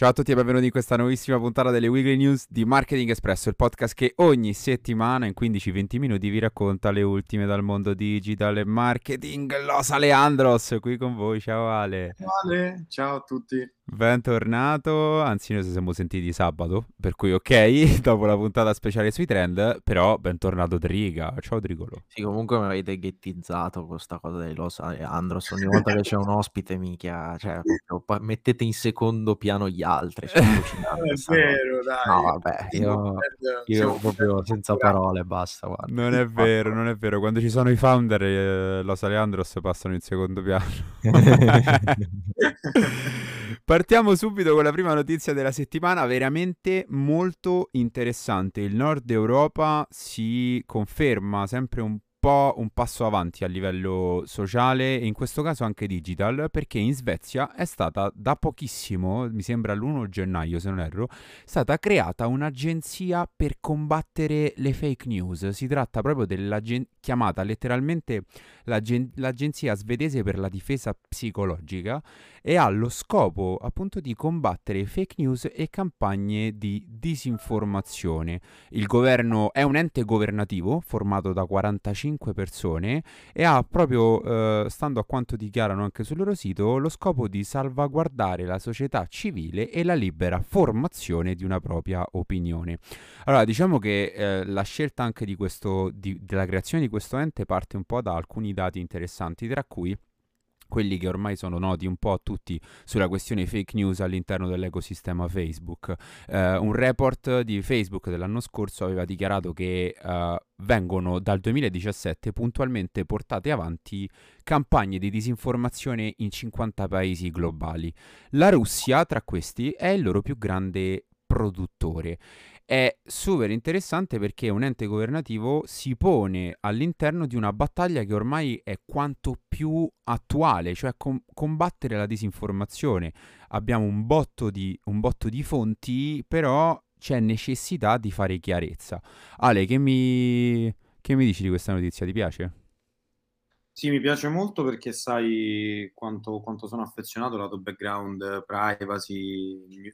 Ciao a tutti e benvenuti in questa nuovissima puntata delle Weekly News di Marketing Espresso, il podcast che ogni settimana in 15-20 minuti vi racconta le ultime dal mondo digital e marketing. Los Aleandros qui con voi, ciao Ale. Ciao Ale, ciao a tutti. Bentornato, anzi noi ci siamo sentiti sabato, per cui ok, dopo la puntata speciale sui trend, però bentornato Driga, ciao Drigolo. Sì, comunque mi avete ghettizzato questa cosa dei Los Andros, ogni volta che c'è un ospite mica, cioè mettete in secondo piano gli altri. Cioè, è vero, dai. No, vabbè, io, io proprio senza parole, basta. Guarda. Non è vero, non è vero, quando ci sono i founder, eh, Los Aleandros passano in secondo piano. Partiamo subito con la prima notizia della settimana, veramente molto interessante. Il Nord Europa si conferma sempre un po' un passo avanti a livello sociale e in questo caso anche digital perché in Svezia è stata da pochissimo, mi sembra l'1 gennaio se non erro, stata creata un'agenzia per combattere le fake news. Si tratta proprio della chiamata letteralmente l'agen- l'Agenzia svedese per la difesa psicologica e ha lo scopo appunto di combattere fake news e campagne di disinformazione. Il governo è un ente governativo formato da 45 persone e ha proprio, eh, stando a quanto dichiarano anche sul loro sito, lo scopo di salvaguardare la società civile e la libera formazione di una propria opinione. Allora, diciamo che eh, la scelta anche di questo, di, della creazione di questo ente parte un po' da alcuni dati interessanti, tra cui quelli che ormai sono noti un po' a tutti sulla questione fake news all'interno dell'ecosistema Facebook. Uh, un report di Facebook dell'anno scorso aveva dichiarato che uh, vengono dal 2017 puntualmente portate avanti campagne di disinformazione in 50 paesi globali. La Russia, tra questi, è il loro più grande produttore è super interessante perché un ente governativo si pone all'interno di una battaglia che ormai è quanto più attuale, cioè com- combattere la disinformazione. Abbiamo un botto, di, un botto di fonti, però c'è necessità di fare chiarezza. Ale, che mi, che mi dici di questa notizia? Ti piace? Sì, mi piace molto perché sai quanto, quanto sono affezionato al lato background, privacy,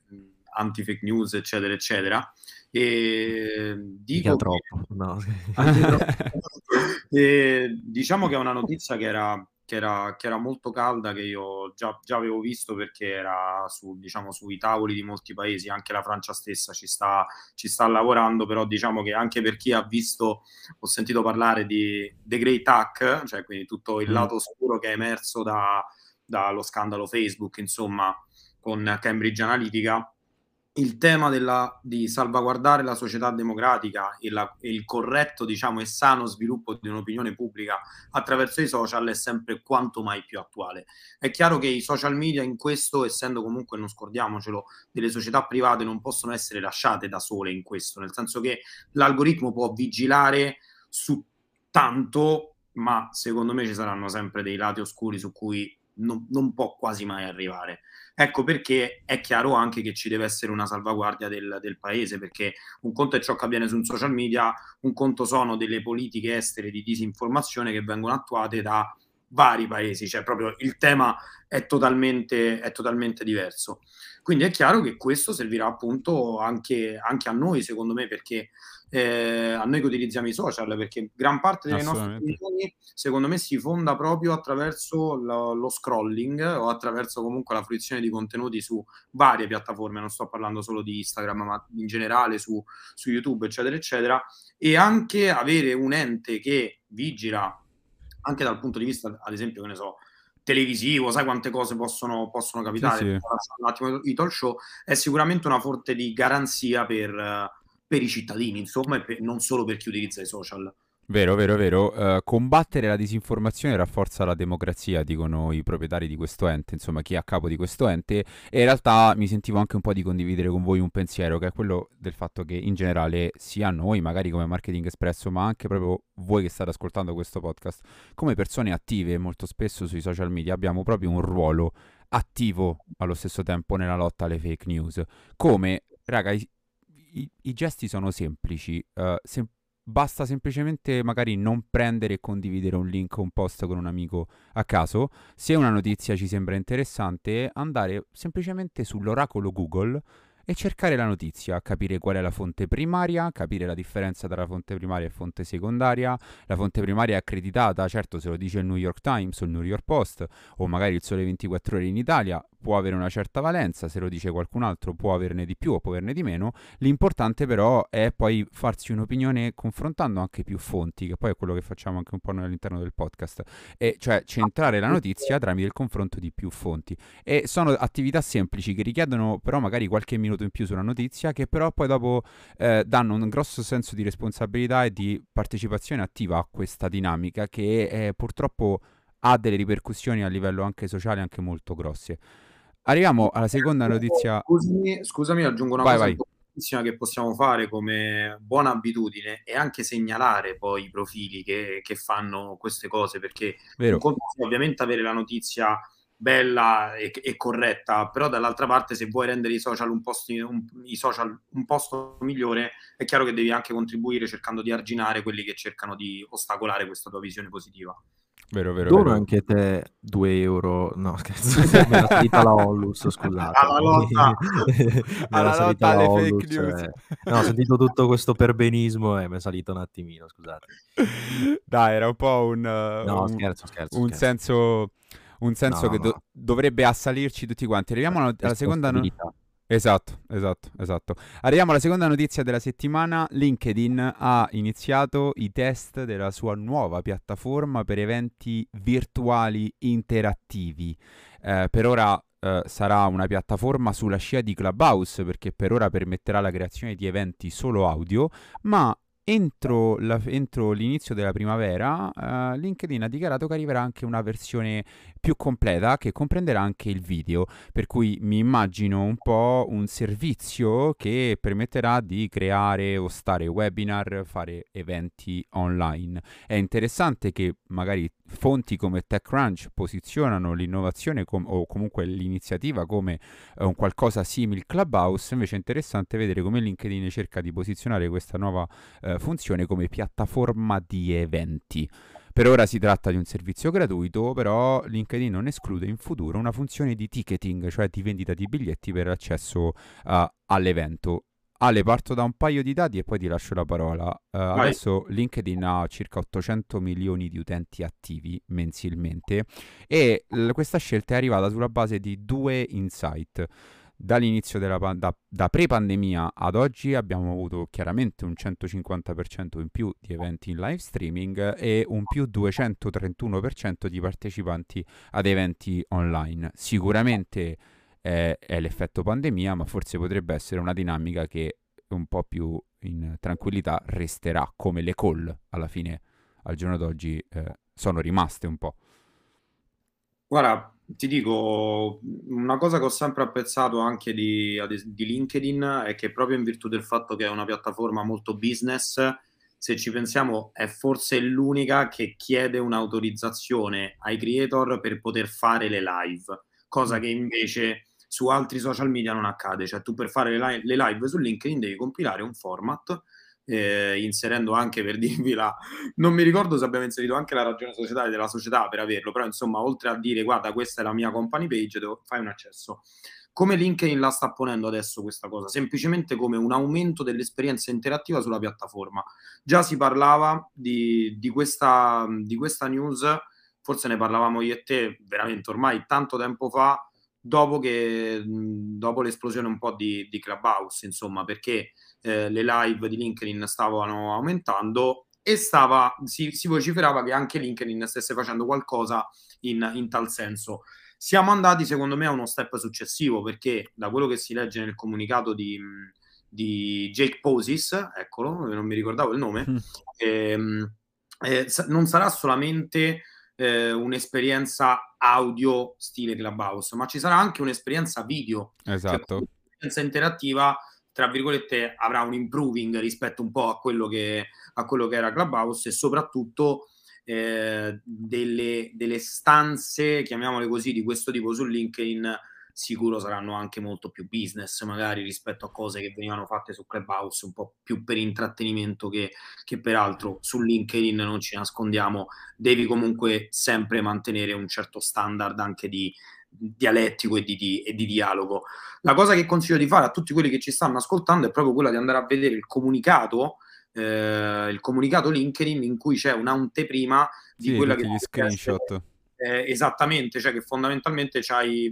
anti-fake news, eccetera, eccetera. E dico troppo, no. e diciamo che è una notizia che era, che era, che era molto calda, che io già, già, avevo visto perché era su, diciamo, sui tavoli di molti paesi, anche la Francia stessa ci sta, ci sta lavorando, però diciamo che anche per chi ha visto, ho sentito parlare di The Great Hack, cioè quindi tutto il mm. lato oscuro che è emerso da, dallo scandalo Facebook, insomma, con Cambridge Analytica il tema della, di salvaguardare la società democratica e, la, e, il corretto diciamo, e sano sviluppo di un'opinione pubblica attraverso i social è sempre quanto mai più attuale. È chiaro che i social media in questo, essendo comunque, non scordiamocelo, delle società private non possono essere lasciate da sole in questo, nel senso che l'algoritmo può vigilare su tanto, ma secondo me ci saranno sempre dei lati oscuri su cui non, non può quasi mai arrivare. Ecco perché è chiaro anche che ci deve essere una salvaguardia del, del, paese, perché un conto è ciò che avviene su un social media, un conto sono delle politiche estere di disinformazione che vengono attuate da vari paesi, cioè proprio il tema è totalmente, è totalmente diverso. Quindi è chiaro che questo servirà appunto anche, anche a noi, secondo me, perché eh, a noi che utilizziamo i social, perché gran parte delle nostre opinioni, secondo me, si fonda proprio attraverso lo, lo, scrolling o attraverso comunque la fruizione di contenuti su varie piattaforme, non sto parlando solo di Instagram, ma in generale su, su YouTube, eccetera, eccetera, e anche avere un ente che vigila anche dal punto di vista, ad esempio, che ne so, televisivo, sai quante cose possono, possono capitare, sì, sì. un attimo i talk show, è sicuramente una forte di garanzia per, per i cittadini, insomma, e per, non solo per chi utilizza i social. Vero, vero, vero. Uh, combattere la disinformazione rafforza la democrazia, dicono i proprietari di questo ente, insomma chi è a capo di questo ente. E in realtà mi sentivo anche un po' di condividere con voi un pensiero, che è quello del fatto che in generale sia noi, magari come Marketing Espresso, ma anche proprio voi che state ascoltando questo podcast, come persone attive molto spesso sui social media abbiamo proprio un ruolo attivo allo stesso tempo nella lotta alle fake news. Come, raga, i, i, i gesti sono semplici. Uh, sem- basta semplicemente magari non prendere e condividere un link o un post con un amico a caso. Se una notizia ci sembra interessante, andare semplicemente sull'oracolo Google e cercare la notizia, capire qual è la fonte primaria, capire la differenza tra fonte primaria e fonte secondaria. La fonte primaria è accreditata, certo se lo dice il New York Times o il New York Post o magari il Sole 24 ore in Italia, può avere una certa valenza, se lo dice qualcun altro può averne di più o può averne di meno, l'importante però è poi farsi un'opinione confrontando anche più fonti, che poi è quello che facciamo anche un po' noi all'interno del podcast, e cioè centrare la notizia tramite il confronto di più fonti. E sono attività semplici che richiedono però magari qualche minuto in più sulla notizia, che però poi dopo eh, danno un grosso senso di responsabilità e di partecipazione attiva a questa dinamica che eh, purtroppo ha delle ripercussioni a livello anche sociale anche molto grosse. Arriviamo alla seconda notizia. Scusami, scusami aggiungo una vai, cosa vai. che possiamo fare come buona abitudine e anche segnalare poi i profili che, che fanno queste cose perché ovviamente avere la notizia bella e, e, corretta, però dall'altra parte se vuoi rendere i social, un posto, un, i social un posto migliore, è chiaro che devi anche contribuire cercando di arginare quelli che cercano di ostacolare questa tua visione positiva. Vero, vero, Dono vero. anche te 2 euro. No, scherzo, mi era salita la Onlus, scusate. Alla lotta, alla lotta alle fake news. Eh. No, ho sentito tutto questo perbenismo e mi è salito un attimino, scusate. Dai, era un po' un, uh, no, un, scherzo, scherzo, un scherzo. senso, un senso no, che do- no. dovrebbe assalirci tutti quanti. Arriviamo alla, alla seconda notizia. Esatto, esatto, esatto. Arriviamo alla seconda notizia della settimana. LinkedIn ha iniziato i test della sua nuova piattaforma per eventi virtuali interattivi. Eh, per ora eh, sarà una piattaforma sulla scia di Clubhouse perché per ora permetterà la creazione di eventi solo audio, ma Entro, la, entro, l'inizio della primavera, uh, LinkedIn ha dichiarato che arriverà anche una versione più completa che comprenderà anche il video, per cui mi immagino un po' un servizio che permetterà di creare o stare webinar, fare eventi online. È interessante che magari fonti come TechCrunch posizionano l'innovazione com- o comunque l'iniziativa come uh, un qualcosa simile Clubhouse, invece è interessante vedere come LinkedIn cerca di posizionare questa nuova uh, funzione come piattaforma di eventi. Per ora si tratta di un servizio gratuito, però LinkedIn non esclude in futuro una funzione di ticketing, cioè di vendita di biglietti per accesso uh, all'evento. Ale, parto da un paio di dati e poi ti lascio la parola. Uh, adesso LinkedIn ha circa 800 milioni di utenti attivi mensilmente e l- questa scelta è arrivata sulla base di due insight dall'inizio della da, da pre-pandemia ad oggi abbiamo avuto chiaramente un 150% in più di eventi in live streaming e un più 231% di partecipanti ad eventi online. Sicuramente eh, è l'effetto pandemia, ma forse potrebbe essere una dinamica che un po' più in tranquillità resterà come le call alla fine al giorno d'oggi eh, sono rimaste un po'. Guarda, ti dico, una cosa che ho sempre apprezzato anche di, di, LinkedIn è che proprio in virtù del fatto che è una piattaforma molto business, se ci pensiamo è forse l'unica che chiede un'autorizzazione ai creator per poter fare le live, cosa che invece su altri social media non accade, cioè tu per fare le live, le live su LinkedIn devi compilare un format eh, inserendo anche per dirvi la... Non mi ricordo se abbiamo inserito anche la ragione societaria della società per averlo, però insomma, oltre a dire guarda questa è la mia company page, devo... fai un accesso. Come LinkedIn la sta ponendo adesso questa cosa? Semplicemente come un aumento dell'esperienza interattiva sulla piattaforma. Già si parlava di, di, questa, di questa news, forse ne parlavamo io e te veramente ormai tanto tempo fa, dopo, che, dopo l'esplosione un po' di, di Clubhouse, insomma, perché eh, le live di LinkedIn stavano aumentando e stava, si, si, vociferava che anche LinkedIn stesse facendo qualcosa in, in tal senso. Siamo andati, secondo me, a uno step successivo perché da quello che si legge nel comunicato di, di Jake Posis, eccolo, non mi ricordavo il nome, mm. ehm, eh, non sarà solamente eh, un'esperienza audio stile Clubhouse, ma ci sarà anche un'esperienza video. Esatto. Un'esperienza interattiva tra virgolette, avrà un improving rispetto un po' a quello che, a quello che era Clubhouse e soprattutto eh, delle, delle, stanze, chiamiamole così, di questo tipo su LinkedIn sicuro saranno anche molto più business magari rispetto a cose che venivano fatte su Clubhouse un po' più per intrattenimento che, che per altro su LinkedIn non ci nascondiamo devi comunque sempre mantenere un certo standard anche di dialettico e di, di, e di, dialogo. La cosa che consiglio di fare a tutti quelli che ci stanno ascoltando è proprio quella di andare a vedere il comunicato, eh, il comunicato LinkedIn in cui c'è un'anteprima di sì, quella che gli screenshot. Essere, eh, esattamente, cioè che fondamentalmente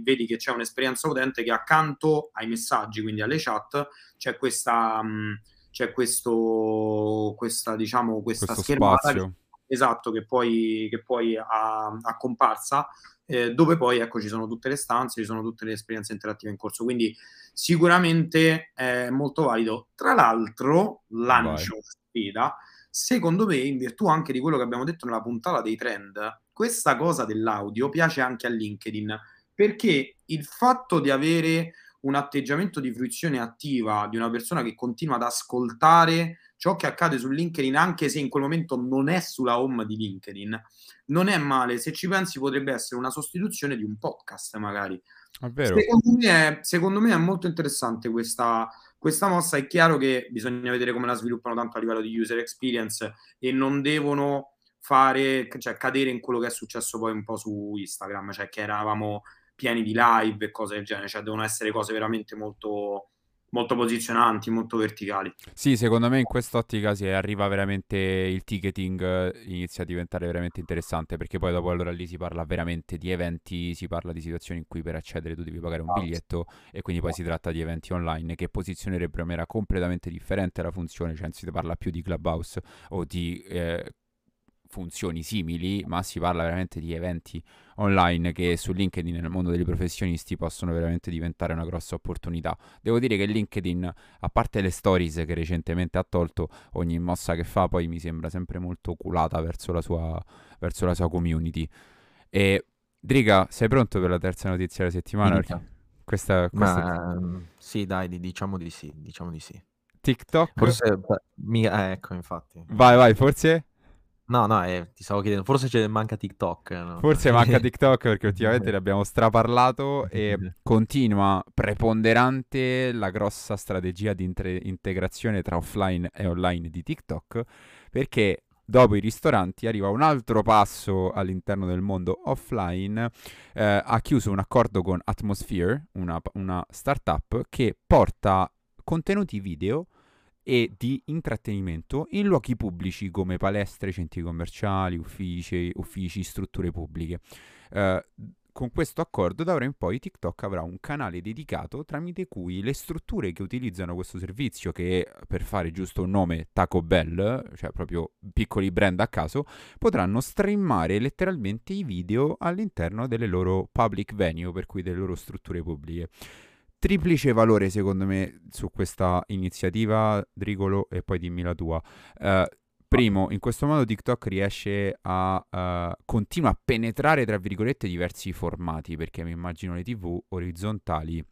vedi che c'è un'esperienza utente che accanto ai messaggi, quindi alle chat, c'è questa, mh, mm, c'è questo, questa, diciamo, questa questo schermata. Che, esatto, che poi, che poi ha, ha comparsa eh, dove poi ecco, ci sono tutte le stanze, ci sono tutte le esperienze interattive in corso. Quindi sicuramente è molto valido. Tra l'altro, lancio sfida, secondo me, in virtù anche di quello che abbiamo detto nella puntata dei trend, questa cosa dell'audio piace anche a LinkedIn perché il fatto di avere un atteggiamento di fruizione attiva di una persona che continua ad ascoltare ciò che accade su LinkedIn, anche se in quel momento non è sulla home di LinkedIn, non è male. Se ci pensi, potrebbe essere una sostituzione di un podcast, magari. Secondo me, è, secondo me, è, molto interessante questa, questa mossa. È chiaro che bisogna vedere come la sviluppano tanto a livello di user experience e non devono fare, cioè cadere in quello che è successo poi un po' su Instagram, cioè che eravamo pieni di live e cose del genere, cioè devono essere cose veramente molto molto posizionanti, molto verticali. Sì, secondo me in quest'ottica si arriva veramente il ticketing eh, inizia a diventare veramente interessante perché poi dopo allora lì si parla veramente di eventi, si parla di situazioni in cui per accedere tu devi pagare un biglietto e quindi poi si tratta di eventi online che posizionerebbero in maniera completamente differente la funzione, cioè non si parla più di Clubhouse o di eh, funzioni simili, ma si parla veramente di eventi online che su LinkedIn nel mondo dei professionisti possono veramente diventare una grossa opportunità. Devo dire che LinkedIn, a parte le stories che recentemente ha tolto, ogni mossa che fa poi mi sembra sempre molto oculata verso la sua, verso la sua community. E Driga, sei pronto per la terza notizia della settimana? Questa, questa... Ma, um, sì, dai, diciamo di sì, diciamo di sì. TikTok? Forse, mi, eh, ecco, infatti. Vai, vai, forse? No, no, eh, ti stavo chiedendo, forse c'è, manca TikTok. No? Forse manca TikTok perché ultimamente ne abbiamo straparlato e continua preponderante la grossa strategia di intre- integrazione tra offline e online di TikTok perché dopo i ristoranti arriva un altro passo all'interno del mondo offline, eh, ha chiuso un accordo con Atmosphere, una, una startup che porta contenuti video e di intrattenimento in luoghi pubblici come palestre, centri commerciali, uffici, uffici strutture pubbliche. Uh, con questo accordo da ora in poi TikTok avrà un canale dedicato tramite cui le strutture che utilizzano questo servizio, che per fare giusto un nome Taco Bell, cioè proprio piccoli brand a caso, potranno streamare letteralmente i video all'interno delle loro public venue, per cui delle loro strutture pubbliche triplice valore secondo me su questa iniziativa, Drigolo, e poi dimmi la tua. Uh, primo, in questo modo TikTok riesce a uh, continua a penetrare, tra virgolette, diversi formati, perché mi immagino le TV orizzontali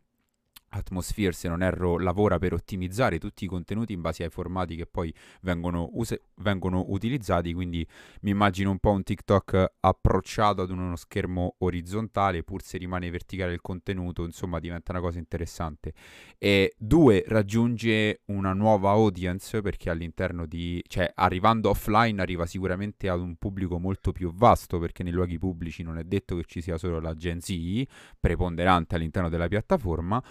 Atmosphere, se non erro, lavora per ottimizzare tutti i contenuti in base ai formati che poi vengono, use- vengono, utilizzati, quindi mi immagino un po' un TikTok approcciato ad uno schermo orizzontale, pur se rimane verticale il contenuto, insomma diventa una cosa interessante. E due, raggiunge una nuova audience perché all'interno di, cioè arrivando offline arriva sicuramente ad un pubblico molto più vasto perché nei luoghi pubblici non è detto che ci sia solo la Gen Z preponderante all'interno della piattaforma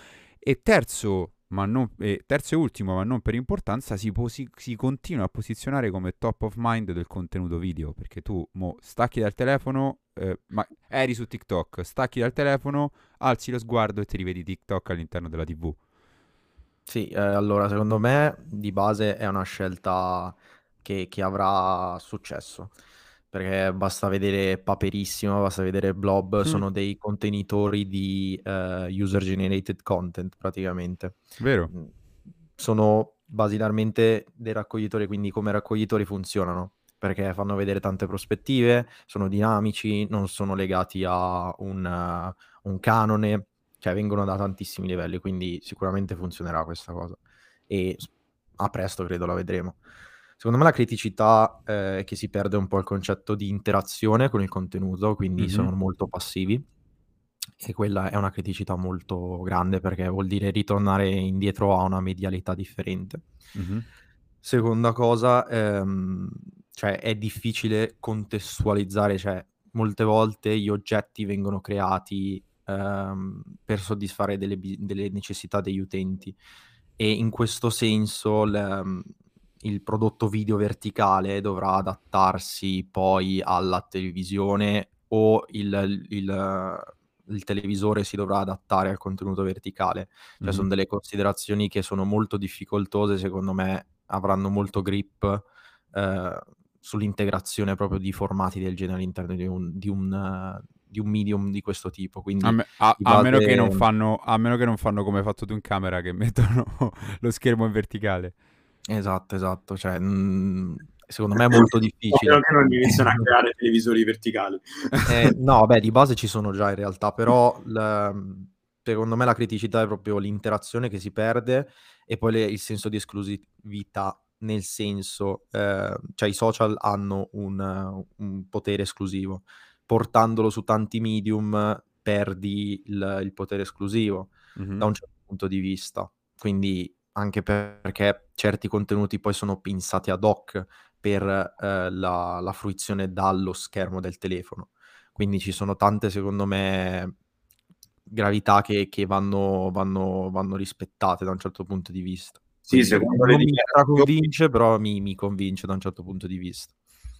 e terzo, non, eh, terzo e ultimo, ma non per importanza, si, posi- si, continua a posizionare come top of mind del contenuto video, perché tu mo stacchi dal telefono, eh, ma eri su TikTok, stacchi dal telefono, alzi lo sguardo e ti rivedi TikTok all'interno della TV. Sì, eh, allora secondo me di base è una scelta che, che avrà successo perché basta vedere Paperissimo, basta vedere Blob, mm. sono dei contenitori di uh, user generated content praticamente. Vero. Sono basilarmente dei raccoglitori, quindi come raccoglitori funzionano, perché fanno vedere tante prospettive, sono dinamici, non sono legati a un, uh, un canone, cioè vengono da tantissimi livelli, quindi sicuramente funzionerà questa cosa. E a presto credo la vedremo. Secondo me la criticità eh, è che si perde un po' il concetto di interazione con il contenuto, quindi mm-hmm. sono molto passivi. E quella è una criticità molto grande perché vuol dire ritornare indietro a una medialità differente. Mhm. Seconda cosa, ehm, cioè è difficile contestualizzare, cioè molte volte gli oggetti vengono creati ehm, per soddisfare delle, delle necessità degli utenti e in questo senso l- il prodotto video verticale dovrà adattarsi poi alla televisione o il, il- il televisore si dovrà adattare al contenuto verticale. Cioè Mhm. sono delle considerazioni che sono molto difficoltose, secondo me avranno molto grip eh, sull'integrazione proprio di formati del genere all'interno di un, di un, di un medium di questo tipo. Quindi A, me- a- a meno che non fanno, a meno che non fanno come hai fatto tu in camera, che mettono lo schermo in verticale. Esatto, esatto. Cioè, mm, secondo me è molto difficile. Spero che non iniziano a creare televisori verticali. Eh, no, beh, di base ci sono già in realtà, però l- secondo me la criticità è proprio l'interazione che si perde e poi le- il senso di esclusività, nel senso, eh, cioè i social hanno un, un potere esclusivo, portandolo su tanti medium perdi il, il potere esclusivo Mhm. da un certo punto di vista. Quindi anche perché certi contenuti poi sono pensati ad hoc per eh, la, la fruizione dallo schermo del telefono. Quindi ci sono tante, secondo me, gravità che, che vanno, vanno, vanno rispettate da un certo punto di vista. Sì, Quindi secondo le non mi convince, però mi, mi convince da un certo punto di vista.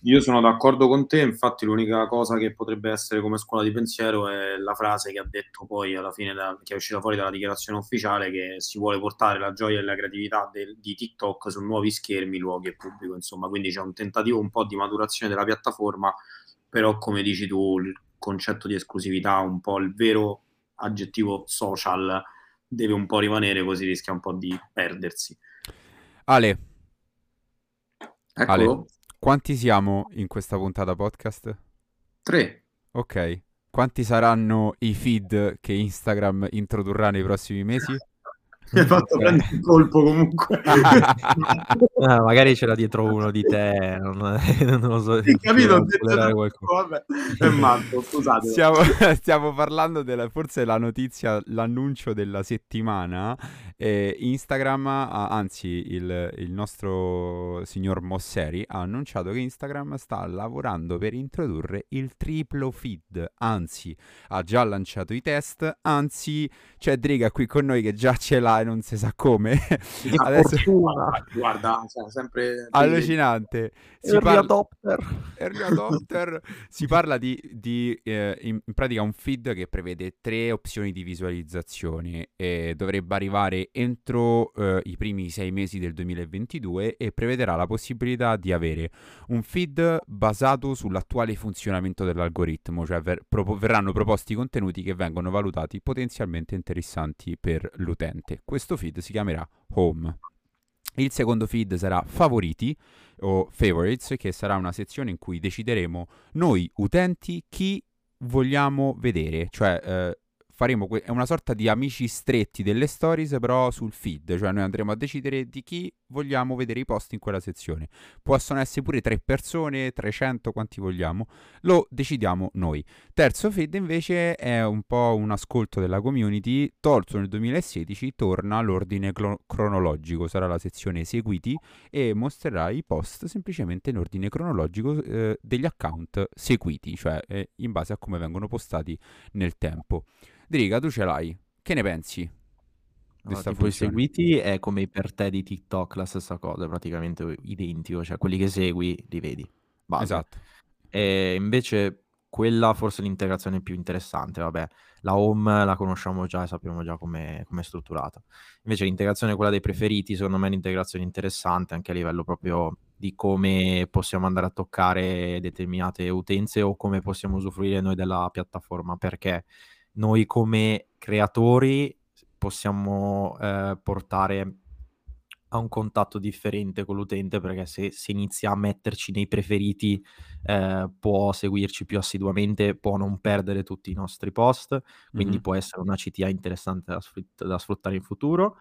Io sono d'accordo con te, infatti l'unica cosa che potrebbe essere come scuola di pensiero è la frase che ha detto poi alla fine, da- che è uscita fuori dalla dichiarazione ufficiale, che si vuole portare la gioia e la creatività del- di TikTok su nuovi schermi, luoghi e pubblico, insomma, quindi c'è un tentativo un po' di maturazione della piattaforma, però come dici tu, il concetto di esclusività, un po' il vero aggettivo social deve un po' rimanere, così rischia un po' di perdersi. Ale, Eccolo, Ale. Quanti siamo in questa puntata podcast? tre. Ok. Quanti saranno i feed che Instagram introdurrà nei prossimi mesi? Mi hai fatto Ok. prendere il colpo comunque. Eh, magari c'era dietro uno di te, non, non lo so. Sì, capito, vabbè. È matto, scusate. Stiamo, stiamo parlando della, forse la notizia, l'annuncio della settimana. Eh, Instagram, ha- anzi il, il nostro signor Mosseri ha annunciato che Instagram sta lavorando per introdurre il triplo feed, anzi ha già lanciato i test, anzi c'è Driga qui con noi che già ce l'ha e non si sa come. Adesso- fortuna! Guarda, cioè, sempre... Allucinante. Si Early parla- adopter. Early adopter. si parla di, di, eh, in, in pratica un feed che prevede tre opzioni di visualizzazione e dovrebbe arrivare entro eh, i primi sei mesi del 2022 e prevederà la possibilità di avere un feed basato sull'attuale funzionamento dell'algoritmo, cioè ver- propo- verranno proposti contenuti che vengono valutati potenzialmente interessanti per l'utente. Questo feed si chiamerà Home. Il secondo feed sarà favoriti o favorites, che sarà una sezione in cui decideremo noi utenti chi vogliamo vedere, cioè eh, faremo que- è una sorta di amici stretti delle stories però sul feed, cioè noi andremo a decidere di chi vogliamo vedere i post in quella sezione. Possono essere pure tre persone, 300, quanti vogliamo, lo decidiamo noi. Terzo feed invece è un po' un ascolto della community, tolto nel 2016, torna l'ordine clo- cronologico, sarà la sezione seguiti e mostrerà i post semplicemente in ordine cronologico eh, degli account seguiti, cioè eh, in base a come vengono postati nel tempo. Driga, tu ce l'hai. Che ne pensi? Sta tipo i seguiti è come per te di TikTok, la stessa cosa, praticamente identico, cioè quelli che segui li vedi. Base. Esatto. E invece quella forse è l'integrazione più interessante, vabbè, la home la conosciamo già e sappiamo già come è strutturata. Invece l'integrazione, quella dei preferiti, secondo me è un'integrazione interessante anche a livello proprio di come possiamo andare a toccare determinate utenze o come possiamo usufruire noi della piattaforma, perché noi come creatori possiamo eh, portare a un contatto differente con l'utente perché se, se inizia a metterci nei preferiti eh, può seguirci più assiduamente, può non perdere tutti i nostri post, quindi Mhm. può essere una CTA interessante da, sfrutt- da sfruttare in futuro.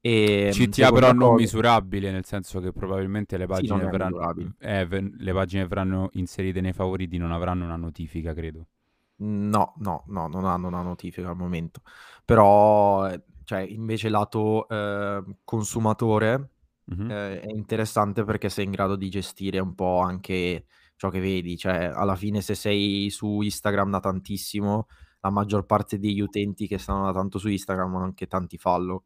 E, CTA seconda però non cosa- misurabile, nel senso che probabilmente le Sì, pagine, è verranno, eh, le pagine verranno inserite nei favoriti non avranno una notifica, credo. No, no, no, non hanno una notifica al momento. Però, ehm, cioè, invece lato, ehm, consumatore, Mh-mh. ehm, è interessante perché sei in grado di gestire un po' anche ciò che vedi. Cioè, alla fine se sei su Instagram da tantissimo, la maggior parte degli utenti che stanno da tanto su Instagram hanno anche tanti follow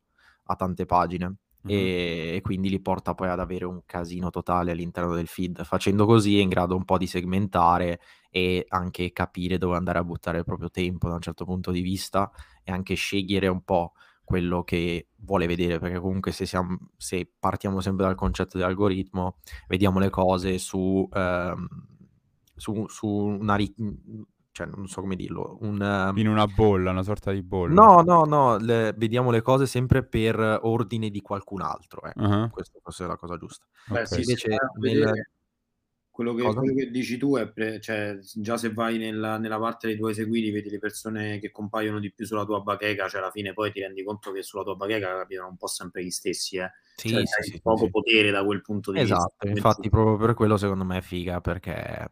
a tante pagine. Mh-mh. E quindi li porta poi ad avere un casino totale all'interno del feed. Facendo così è in grado un po' di segmentare e anche capire dove andare a buttare il proprio tempo da un certo punto di vista e anche scegliere un po' quello che vuole vedere, perché comunque se siam se partiamo sempre dal concetto dell'algoritmo, vediamo le cose su, ehm, su su una cioè non so come dirlo, un In una bolla, una sorta di bolla. No, no, no, le vediamo le cose sempre per ordine di qualcun altro, ecco. Ah-ah. Questo forse è la cosa giusta. Beh, Okay. sì, nel quello che quello che dici tu è pre cioè, già se vai nella nella parte dei tuoi seguiti, vedi le persone che compaiono di più sulla tua bacheca, cioè alla fine poi ti rendi conto che sulla tua bacheca capitano un po' sempre gli stessi, eh. Sì, Cioè, sì, hai sì, poco sì. potere da quel punto di vista. Esatto, infatti proprio per quello secondo me è figa, perché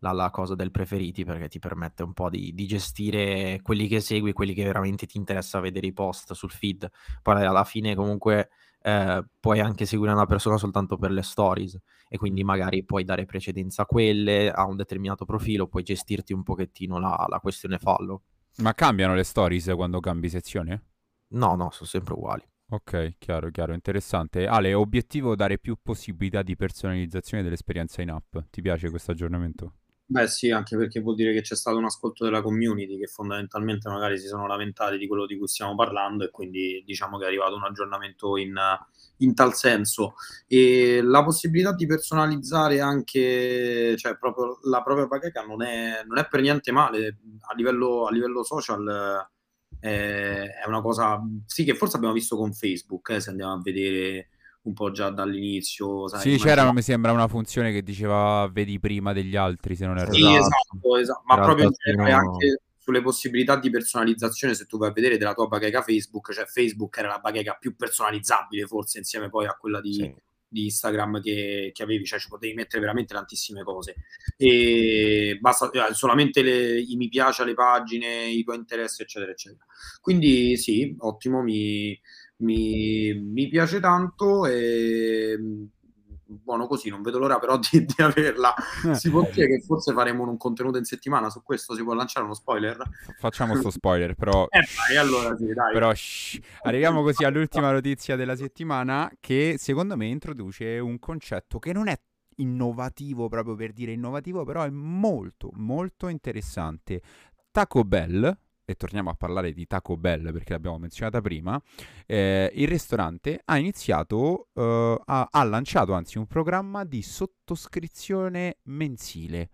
la la cosa del preferiti, perché ti permette un po' di di gestire quelli che segui, quelli che veramente ti interessa vedere i post sul feed. Poi alla fine comunque, ehm, puoi anche seguire una persona soltanto per le stories e quindi magari puoi dare precedenza a quelle, a un determinato profilo, puoi gestirti un pochettino la la questione follow. Ma cambiano le stories quando cambi sezione? No, no, son sempre uguali. Okay, chiaro, chiaro, interessante. Ale, obiettivo dare più possibilità di personalizzazione dell'esperienza in app. Ti piace questo aggiornamento? Beh sì, anche perché vuol dire che c'è stato un ascolto della community che fondamentalmente magari si sono lamentati di quello di cui stiamo parlando e quindi diciamo che è arrivato un aggiornamento in in tal senso. E la possibilità di personalizzare anche cioè proprio la propria bacheca non è non è per niente male. A livello a livello social, ehm, è una cosa sì, che forse abbiamo visto con Facebook, eh, se andiamo a vedere un po' già dall'inizio, sai, Sì, c'era, mi sembra, una funzione che diceva vedi prima degli altri, se non erro. Sì, Esatto. esatto, esa ma Era proprio in anche sulle possibilità di personalizzazione, se tu vai a vedere della tua bacheca Facebook, cioè Facebook era la bacheca più personalizzabile forse insieme poi a quella di Sì. di Instagram che che avevi, cioè ci potevi mettere veramente tantissime cose. E basta eh, solamente le i mi piace alle pagine, i tuoi interessi, eccetera, eccetera. Quindi sì, ottimo, mi mi mi piace tanto, ehm, buono così, non vedo l'ora però di di averla. Si può dire che forse faremo un contenuto in settimana su questo? Si può lanciare uno spoiler? Facciamo sto spoiler, però Eh dai, allora sì, dai. Però shh. Arriviamo così all'ultima notizia della settimana che secondo me introduce un concetto che non è innovativo proprio per dire innovativo, però è molto molto interessante. Taco Bell, e torniamo a parlare di Taco Bell perché l'abbiamo menzionata prima, eh, il ristorante ha iniziato, eh, ha, ha lanciato anzi un programma di sottoscrizione mensile.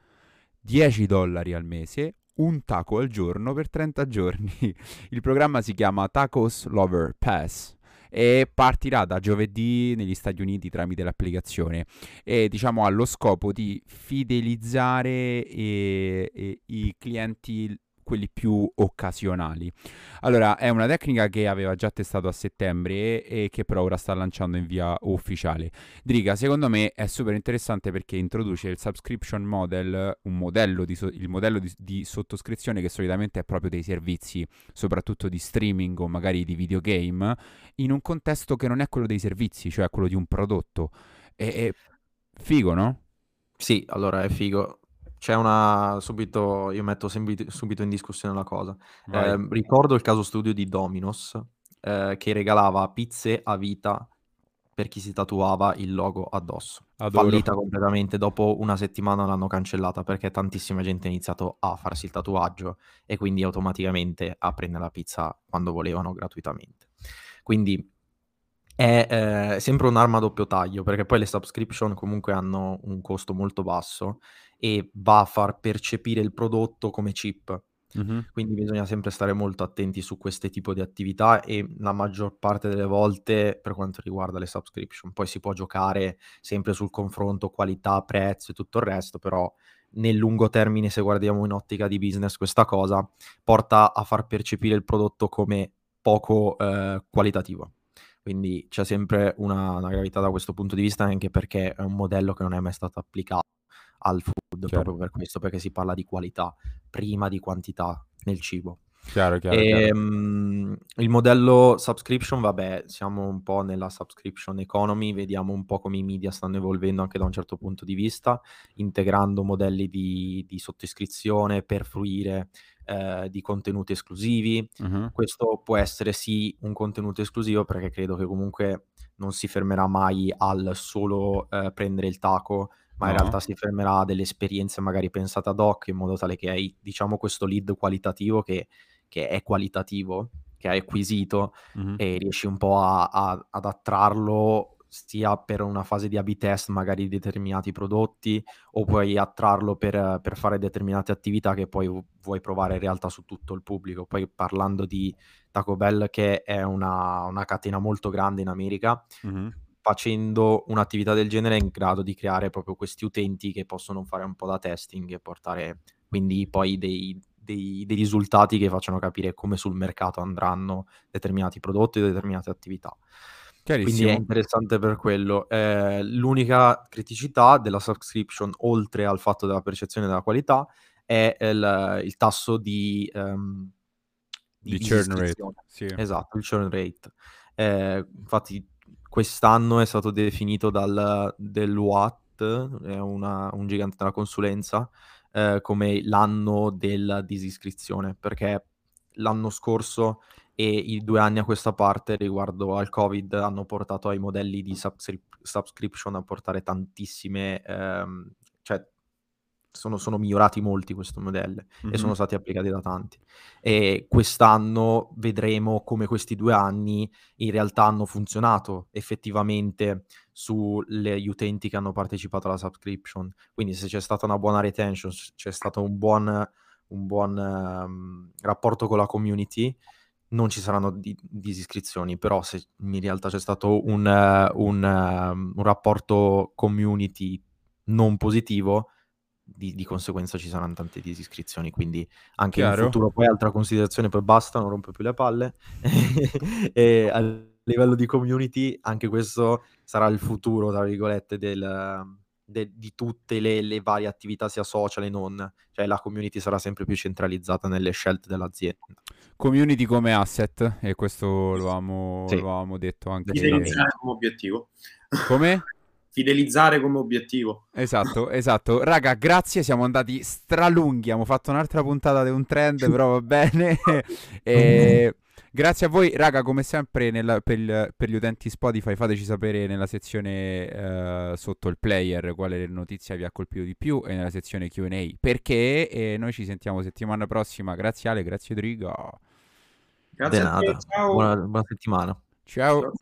10 dollari al mese, un taco al giorno per 30 giorni. Il programma si chiama Tacos Lover Pass e partirà da giovedì negli Stati Uniti tramite l'applicazione e diciamo lo scopo di fidelizzare eh, eh, i clienti quelli più occasionali. Allora, è una tecnica che aveva già testato a settembre e che però ora sta lanciando in via ufficiale. Driga, secondo me è super interessante perché introduce il subscription model, un modello di so- il modello di, di sottoscrizione che solitamente è proprio dei servizi, soprattutto di streaming o magari di videogame, in un contesto che non è quello dei servizi, cioè quello di un prodotto. E, e figo, no? Sì, allora è figo. C'è una subito io metto subito subito in discussione la cosa. Ehm, ricordo il caso studio di Domino's, ehm, che regalava pizze a vita per chi si tatuava il logo addosso. Adoro. Fallita completamente, dopo una settimana l'hanno cancellata perché tantissima gente ha iniziato a farsi il tatuaggio e quindi automaticamente a prendere la pizza quando volevano gratuitamente. Quindi è, ehm, sempre un'arma a doppio taglio, perché poi le subscription comunque hanno un costo molto basso e va a far percepire il prodotto come cheap. Mhm. Quindi bisogna sempre stare molto attenti su queste tipo di attività e la maggior parte delle volte per quanto riguarda le subscription. Poi si può giocare sempre sul confronto qualità, prezzo e tutto il resto, però nel lungo termine, se guardiamo in ottica di business, questa cosa porta a far percepire il prodotto come poco, ehm, qualitativo. Quindi c'è sempre una una gravità da questo punto di vista, anche perché è un modello che non è mai stato applicato al food, Chiaro. proprio per questo, perché si parla di qualità prima di quantità nel cibo. Chiaro, chiaro, chiaro. Ehm, il modello subscription, vabbè, siamo un po' nella subscription economy, vediamo un po' come i media stanno evolvendo anche da un certo punto di vista, integrando modelli di, di sottoscrizione per fruire eh, di contenuti esclusivi. Mhm. Questo può essere sì un contenuto esclusivo perché credo che comunque non si fermerà mai al solo eh, prendere il taco, ma in realtà si fermerà a delle esperienze magari pensate ad hoc in modo tale che hai, diciamo, questo lead qualitativo che, che è qualitativo, che hai acquisito Mhm. e riesci un po' a- a- ad attrarlo sia per una fase di A-B test magari di determinati prodotti o puoi attrarlo per, per fare determinate attività che poi vu- vuoi provare in realtà su tutto il pubblico. Poi parlando di Taco Bell che è una, una catena molto grande in America, Mhm. Facendo un'attività del genere è in grado di creare proprio questi utenti che possono fare un po' da testing e portare quindi poi dei, dei- dei risultati che facciano capire come sul mercato andranno determinati prodotti e determinate attività. Quindi è interessante per quello. Eh, l'unica criticità della subscription, oltre al fatto della percezione della qualità, è il, il tasso di, ehm, di Di churn rate. Sì. Esatto, il churn rate. Eh, infatti quest'anno è stato definito dal Deloitte, è una- un gigante della consulenza, eh, come l'anno della disiscrizione, perché l'anno scorso e i due anni a questa parte riguardo al Covid hanno portato ai modelli di subscri- subscription a portare tantissime, ehm, sono, sono migliorati molti questi modelli e sono stati applicati da tanti. E quest'anno vedremo come questi due anni in realtà hanno funzionato effettivamente sugli utenti che hanno partecipato alla subscription. Quindi se c'è stata una buona retention, s- c'è stato un buon, un buon ehm, rapporto con la community, non ci saranno di- disiscrizioni, però se in realtà c'è stato un, eh, un, ehm, un rapporto community non positivo, di, di conseguenza ci saranno tante disiscrizioni, quindi anche in Chiaro. futuro poi altra considerazione, poi basta, non rompo più le palle. e a livello di community, anche questo sarà il futuro, tra virgolette, del, de- di tutte le, le varie attività, sia social e non. Cioè la community sarà sempre più centralizzata nelle scelte dell'azienda. Community come asset, e questo lo avevamo, Sì. lo avevamo detto anche... Fidelizzare come obiettivo. Come? Fidelizzare come obiettivo. Esatto, esatto. Raga, grazie, siamo andati stralunghi, abbiamo fatto un'altra puntata di un trend, però va bene. E grazie a voi, raga, come sempre nella- per, il- per gli utenti Spotify fateci sapere nella sezione eh, sotto il player quale notizia vi ha colpito di più e nella sezione Q&A perché e noi ci sentiamo settimana prossima. Grazie Ale, grazie Drigo. Grazie De a te, ciao. Buona, buona settimana. Ciao. Ciao.